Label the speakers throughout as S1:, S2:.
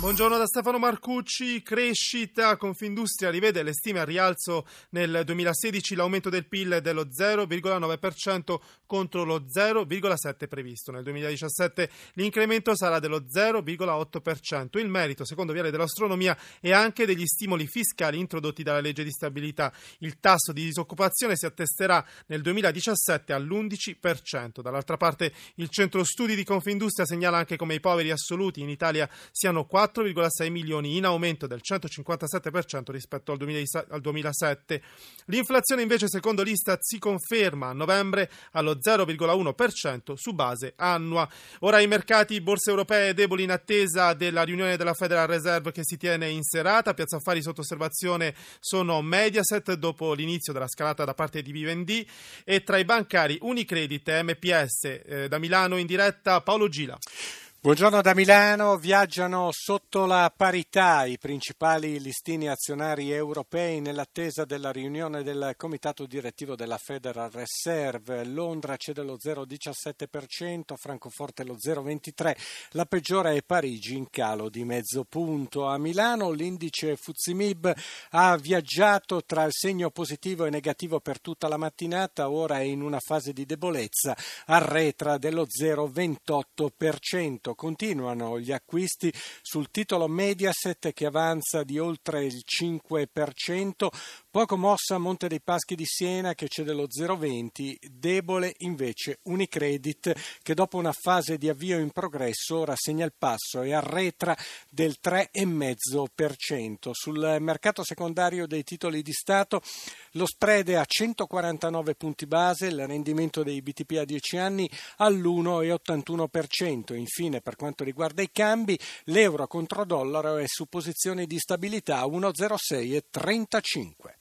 S1: Buongiorno da Stefano Marcucci. Crescita, Confindustria rivede le stime a rialzo nel 2016, l'aumento del PIL dello 0,9% contro lo 0,7% previsto. Nel 2017 l'incremento sarà dello 0,8%. Il merito, secondo Viale dell'Astronomia, è anche degli stimoli fiscali introdotti dalla legge di stabilità. Il tasso di disoccupazione si attesterà nel 2017 all'11%. Dall'altra parte il centro studi di Confindustria segnala anche come i poveri assoluti in Italia siano 4 4,6 milioni, in aumento del 157% rispetto al 2007. L'inflazione invece, secondo l'Istat, si conferma a novembre allo 0,1% su base annua. Ora i mercati borse europee deboli in attesa della riunione della Federal Reserve che si tiene in serata. Piazza Affari sotto osservazione sono Mediaset dopo l'inizio della scalata da parte di Vivendi e tra i bancari Unicredit e MPS. Eh, da Milano in diretta Paolo Gila.
S2: Buongiorno da Milano, viaggiano sotto la parità i principali listini azionari europei nell'attesa della riunione del comitato direttivo della Federal Reserve. Londra cede lo 0,17%, Francoforte lo 0,23%, la peggiore è Parigi in calo di mezzo punto. A Milano l'indice Fuzimib ha viaggiato tra il segno positivo e negativo per tutta la mattinata, ora è in una fase di debolezza, arretra dello 0,28% continuano gli acquisti sul titolo Mediaset che avanza di oltre il 5%, poco mossa Monte dei Paschi di Siena che cede lo 0,20%, debole invece Unicredit che dopo una fase di avvio in progresso ora segna il passo e arretra del 3,5%. Sul mercato secondario dei titoli di Stato lo spread è a 149 punti base, il rendimento dei BTP a 10 anni all'1,81%. Infine per quanto riguarda i cambi, l'euro contro dollaro è su posizioni di stabilità 1,06,35.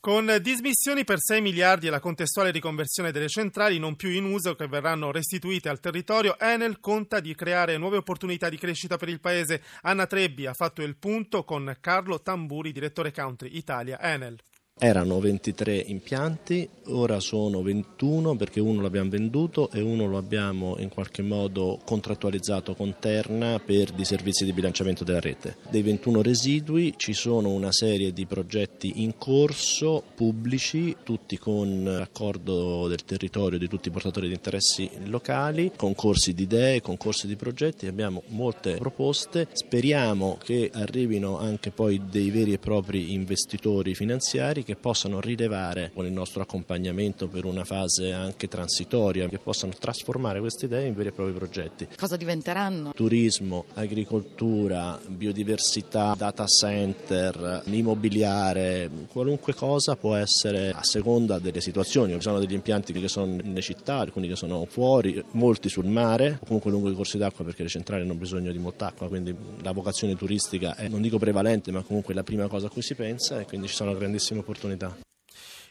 S1: Con dismissioni per 6 miliardi e la contestuale riconversione delle centrali non più in uso che verranno restituite al territorio, Enel conta di creare nuove opportunità di crescita per il paese. Anna Trebbi ha fatto il punto con Carlo Tamburi, direttore country Italia Enel.
S3: Erano 23 impianti, ora sono 21 perché uno l'abbiamo venduto e uno lo abbiamo in qualche modo contrattualizzato con Terna per i servizi di bilanciamento della rete. Dei 21 residui ci sono una serie di progetti in corso pubblici, tutti con accordo del territorio di tutti i portatori di interessi locali, concorsi di idee, concorsi di progetti, abbiamo molte proposte, speriamo che arrivino anche poi dei veri e propri investitori finanziari che possano rilevare con il nostro accompagnamento per una fase anche transitoria, che possano trasformare queste idee in veri e propri progetti.
S4: Cosa diventeranno?
S3: Turismo, agricoltura, biodiversità, data center, immobiliare, qualunque cosa può essere a seconda delle situazioni. Ci sono degli impianti che sono nelle città, alcuni che sono fuori, molti sul mare o comunque lungo i corsi d'acqua perché le centrali hanno bisogno di molta acqua, quindi la vocazione turistica è non dico prevalente ma comunque la prima cosa a cui si pensa e quindi ci sono grandissime opportunità opportunità.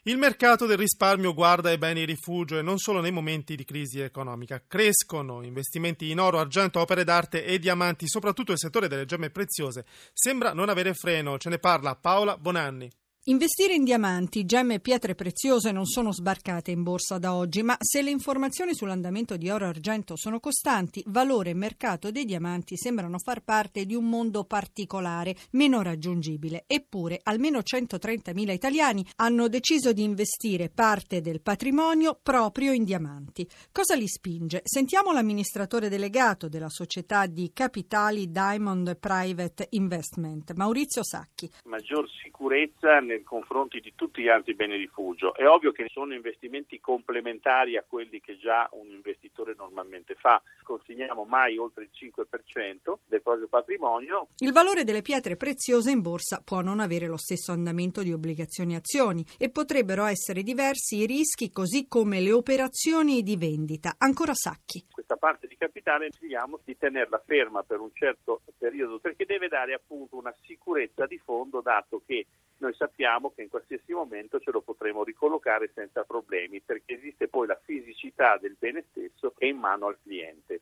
S1: Il mercato del risparmio guarda ai beni rifugio e non solo nei momenti di crisi economica. Crescono investimenti in oro, argento, opere d'arte e diamanti, soprattutto il settore delle gemme preziose. Sembra non avere freno, ce ne parla Paola Bonanni.
S5: Investire in diamanti, gemme e pietre preziose non sono sbarcate in borsa da oggi, ma se le informazioni sull'andamento di oro e argento sono costanti, valore e mercato dei diamanti sembrano far parte di un mondo particolare, meno raggiungibile. Eppure, almeno 130.000 italiani hanno deciso di investire parte del patrimonio proprio in diamanti. Cosa li spinge? Sentiamo l'amministratore delegato della società di capitali Diamond Private Investment, Maurizio Sacchi.
S6: Maggior sicurezza nel nei confronti di tutti gli altri beni rifugio. È ovvio che sono investimenti complementari a quelli che già un investitore normalmente fa. Consegniamo mai oltre il 5% del proprio patrimonio.
S5: Il valore delle pietre preziose in borsa può non avere lo stesso andamento di obbligazioni e azioni e potrebbero essere diversi i rischi così come le operazioni di vendita. Ancora sacchi
S6: questa parte di capitale consigliamo di tenerla ferma per un certo periodo perché deve dare appunto una sicurezza di fondo dato che noi sappiamo che in qualsiasi momento ce lo potremo ricollocare senza problemi perché esiste poi la fisicità del bene stesso che è in mano al cliente.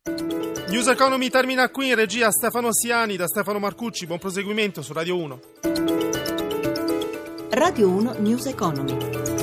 S1: News Economy termina qui in regia Stefano Siani da Stefano Marcucci, buon proseguimento su Radio 1.
S7: Radio 1 News Economy.